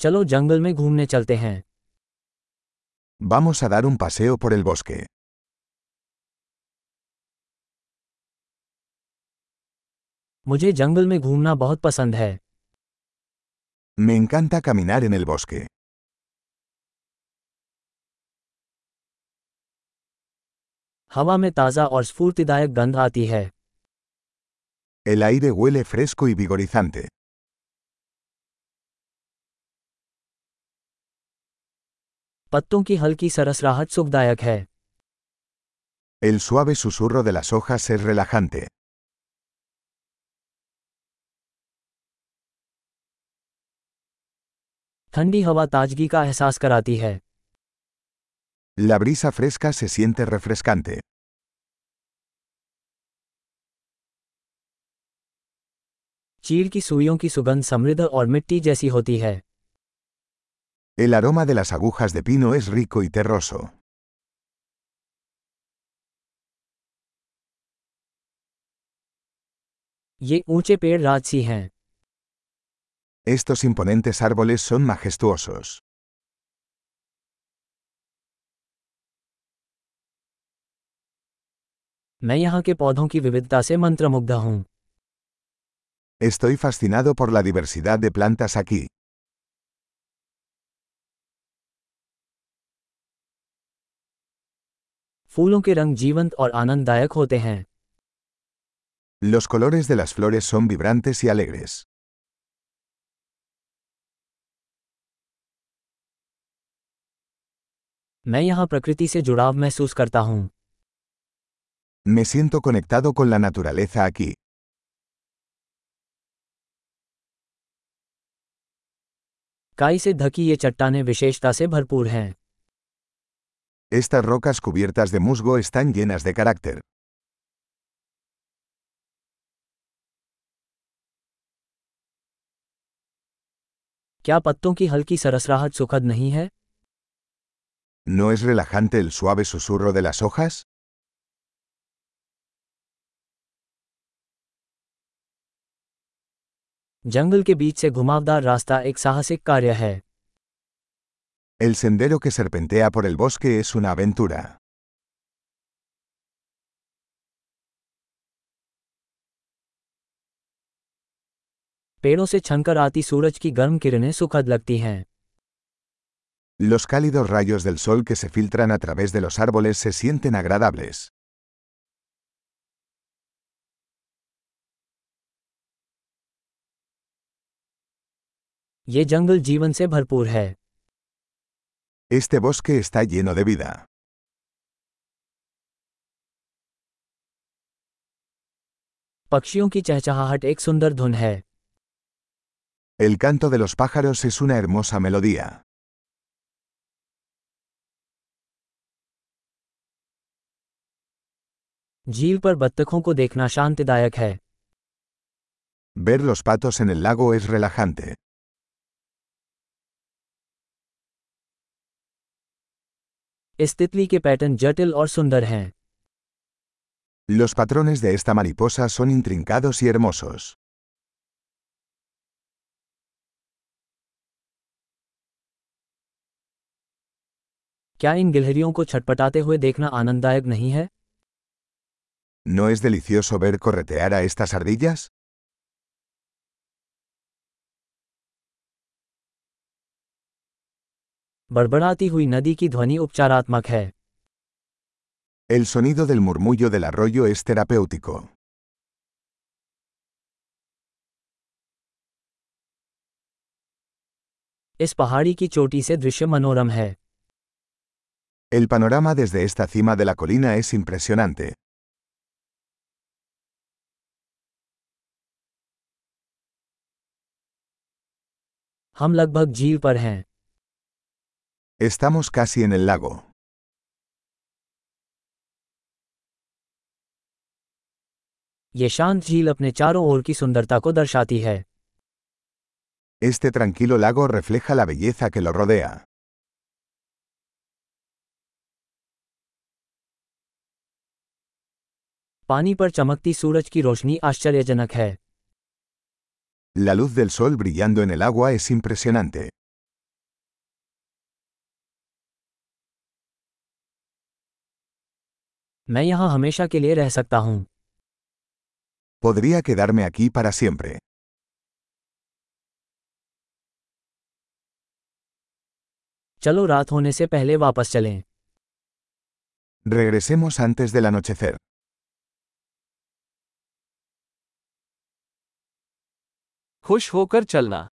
चलो जंगल में घूमने चलते हैं Vamos a dar un paseo por el bosque. मुझे जंगल में घूमना बहुत पसंद है Me encanta caminar en el bosque. हवा में ताज़ा और स्फूर्तिदायक गंध आती है El aire huele fresco y vigorizante. पत्तों की हल्की सरसराहट सुखदायक है El suave susurro de las hojas es relajante. ठंडी हवा ताजगी का एहसास कराती है La brisa fresca se siente refrescante. चीड़ की सुइयों की सुगंध समृद्ध और मिट्टी जैसी होती है El aroma de las agujas de pino es rico y terroso. ये ऊंचे पेड़ राजसी हैं Estos imponentes árboles son majestuosos. मैं यहाँ के पौधों की विविधता से मंत्रमुग्ध हूँ Estoy fascinado por la diversidad de plantas aquí. फूलों के रंग जीवंत और आनंददायक होते हैं Los colores de las flores son vibrantes y alegres. मैं यहाँ प्रकृति से जुड़ाव महसूस करता हूँ Me siento conectado con la naturaleza aquí. काई से ढकी ये चट्टानें विशेषता से भरपूर हैं Estas rocas cubiertas de musgo están llenas de carácter. क्या पत्तों की हल्की सरसराहट सुखद नहीं है ¿No es relajante el suave susurro de las hojas? जंगल के बीच से घुमावदार रास्ता एक साहसिक कार्य है El sendero que serpentea por el bosque es una aventura. पेड़ों से छनकर आती सूरज की गर्म किरणें सुखद लगती हैं Los cálidos rayos del sol que se filtran a través de los árboles se sienten agradables. ये जंगल जीवन से भरपूर है Este bosque está lleno de vida. पक्षियों की चहचहाहट एक सुंदर धुन है El canto de los pájaros es una hermosa melodía. झील पर बत्तखों को देखना शांतिदायक है Ver los patos en el lago es relajante. इस तितली के पैटर्न जटिल और सुंदर हैं Los patrones de esta mariposa son intrincados y hermosos. क्या इन गिलहरियों को छटपटाते हुए देखना आनंददायक नहीं है ¿No es delicioso ver corretear a estas ardillas? बड़बड़ाती हुई नदी की ध्वनि उपचारात्मक है El sonido del murmullo del arroyo es terapéutico. इस पहाड़ी की चोटी से दृश्य मनोरम है El panorama desde esta cima de la colina es impresionante. हम लगभग झील पर हैं Estamos casi en el lago. ये शांत झील अपने चारों ओर की सुंदरता को दर्शाती है Este tranquilo lago refleja la belleza que lo rodea. पानी पर चमकती सूरज की रोशनी आश्चर्यजनक है La luz del sol brillando en el agua es impresionante. मैं यहाँ हमेशा के लिए रह सकता हूँ Podría quedarme aquí para siempre. चलो रात होने से पहले वापस चलें Regresemos antes del anochecer. खुश होकर चलना